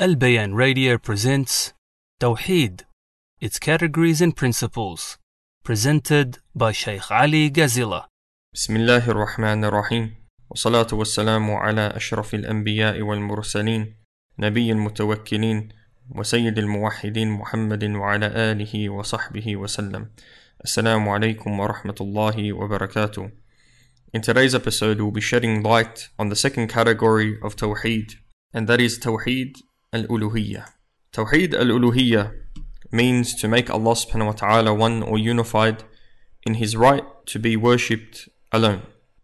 Al Bayan Radio presents Tawheed, its categories and principles, presented by Shaykh Ali Gazila. بسم الله الرحمن الرحيم والصلاة والسلام على أشرف الأنبياء والمرسلين نبي المتوكلين وسيد الموحدين محمد وعلى آله وصحبه وسلم السلام عليكم ورحمة الله وبركاته In today's episode we'll be shedding light on the second category of Tawheed and that is Tawheed al-Uluhiyya. Tawheed al-Uluhiyya means to make Allah subhanahu wa ta'ala one or unified in His right to be worshipped alone.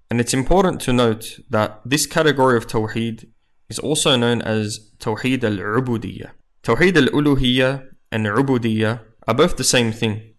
And it's important to note that this category of Tawheed is also known as Tawheed al-Ubudiyya. Tawheed al-Uluhiyya and Ubudiyya are both the same thing.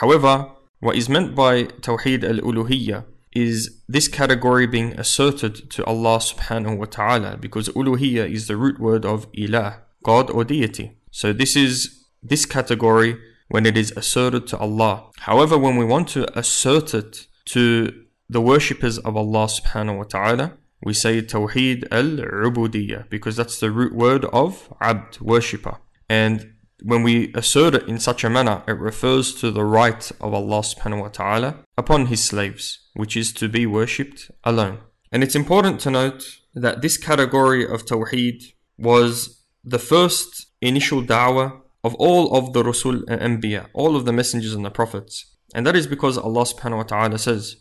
However, what is meant by Tawheed al-Uluhiyya is this category being asserted to Allah subhanahu wa ta'ala because uluhiyya is the root word of ilah, God or deity. So this is this category when it is asserted to Allah. However, when we want to assert it to the worshippers of Allah subhanahu wa ta'ala, we say Tawheed al-Ubudiyya because that's the root word of abd, worshipper. And when we assert it in such a manner, it refers to the right of Allah subhanahu wa ta'ala upon His slaves, which is to be worshipped alone. And it's important to note that this category of Tawheed was the first initial da'wah of all of the Rasul and Anbiya, all of the messengers and the prophets. And that is because Allah subhanahu wa ta'ala says,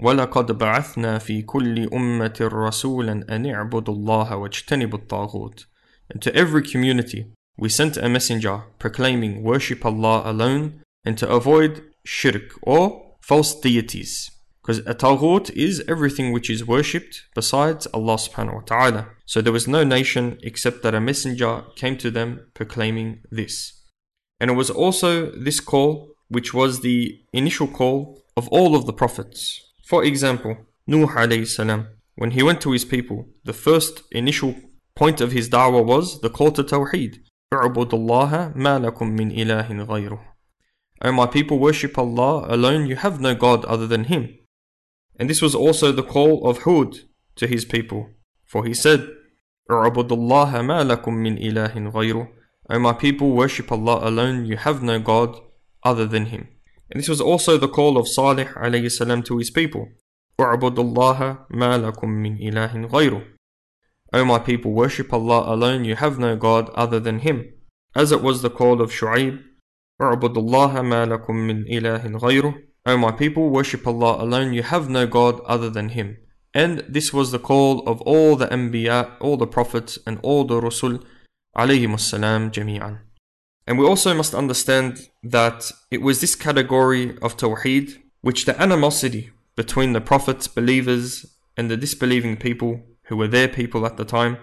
وَلَقَدْ بَعَثْنَا فِي كُلِّ أُمَّةٍ رَسُولًا أَنِ اعْبُدُوا اللَّهَ وَاجْتَنِبُوا الطَّاغُوتِ And to every community, we sent a messenger proclaiming worship Allah alone and to avoid shirk or false deities. Because a taghut is everything which is worshipped besides Allah subhanahu wa ta'ala. So there was no nation except that a messenger came to them proclaiming this. And it was also this call which was the initial call of all of the prophets. For example, Nuh alayhi salam, when he went to his people, the first initial point of his da'wah was the call to Tawheed. اعبدوا الله ما لكم من إله غيره. O my people, worship Allah alone, you have no God other than Him. And this was also the call of Hud to his people. For he said, اعبدوا الله ما لكم من إله غيره. O my people, worship Allah alone, you have no God other than Him. And this was also the call of Salih alayhi salam to his people. اعبدوا الله ما لكم من إله غيره. O my people, worship Allah alone, you have no God other than Him. As it was the call of Shu'aib, اعبدوا الله ما لكم من إله غيره. O my people, worship Allah alone, you have no God other than Him. And this was the call of all the Anbiya, all the Prophets, and all the Rasul, alayhim salam jami'an. And we also must understand that it was this category of Tawheed which the animosity between the Prophets, believers, and the disbelieving people who were their people at the time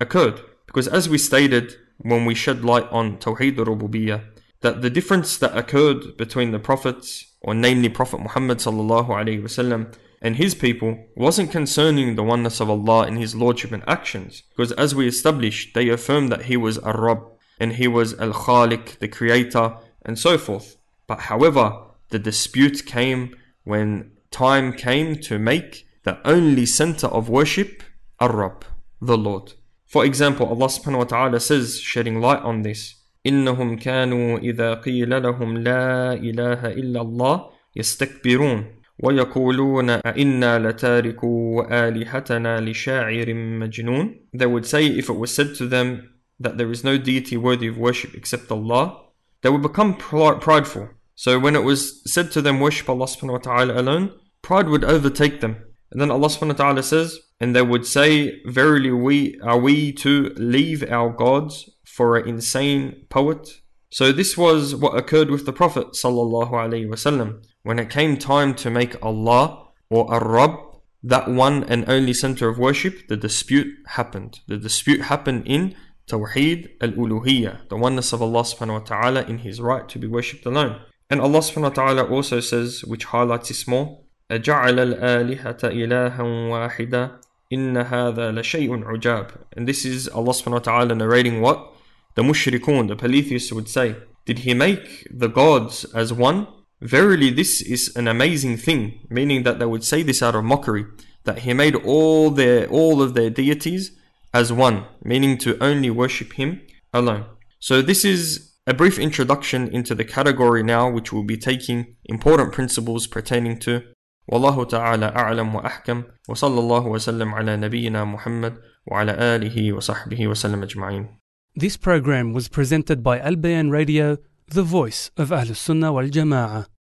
occurred. Because as we stated when we shed light on Tawheed al-Rububiyyah, that the difference that occurred between the prophets, or namely Prophet Muhammad sallallahu alaihi wasallam, and his people wasn't concerning the oneness of Allah in his lordship and actions. Because as we established, they affirmed that he was Ar-Rabb, and he was Al-Khaliq, the creator, and so forth. But however, the dispute came when time came to make the only center of worship Ar-Rabb, the Lord. For example, Allah subhanahu wa ta'ala says, shedding light on this, إنهم كانوا إذا قيل لهم لا إله إلا الله يستكبرون ويقولون أئنا لتاركو آلهتنا لشاعر مجنون They would say if it was said to them that there is no deity worthy of worship except Allah, they would become prideful. So when it was said to them worship Allah subhanahu wa ta'ala alone, pride would overtake them. And then Allah subhanahu wa ta'ala says, and they would say, Verily we are we to leave our gods for an insane poet? So this was what occurred with the Prophet sallallahu alaihi wasallam. When it came time to make Allah or Ar-Rabb that one and only center of worship, the dispute happened. The dispute happened in Tawheed al-Uluhiyya, the oneness of Allah subhanahu wa ta'ala in His right to be worshipped alone. And Allah subhanahu wa ta'ala also says, which highlights this more, أجعل الآلهة إلها واحدا إن هذا لشيء عجاب. And this is Allah subhanahu wa ta'ala narrating what the mushrikun, the polytheists would say. Did he make the gods as one? Verily this is an amazing thing, meaning that they would say this out of mockery, that he made all their all of their deities as one, meaning to only worship Him alone. So, this is a brief introduction into the category now, which will be taking important principles pertaining to والله تعالى أعلم وأحكم وصلى الله وسلم على نبينا محمد وعلى آله وصحبه وسلم أجمعين This program was presented by Al Bayan Radio, the voice of Ahl Sunnah wal Jama'ah.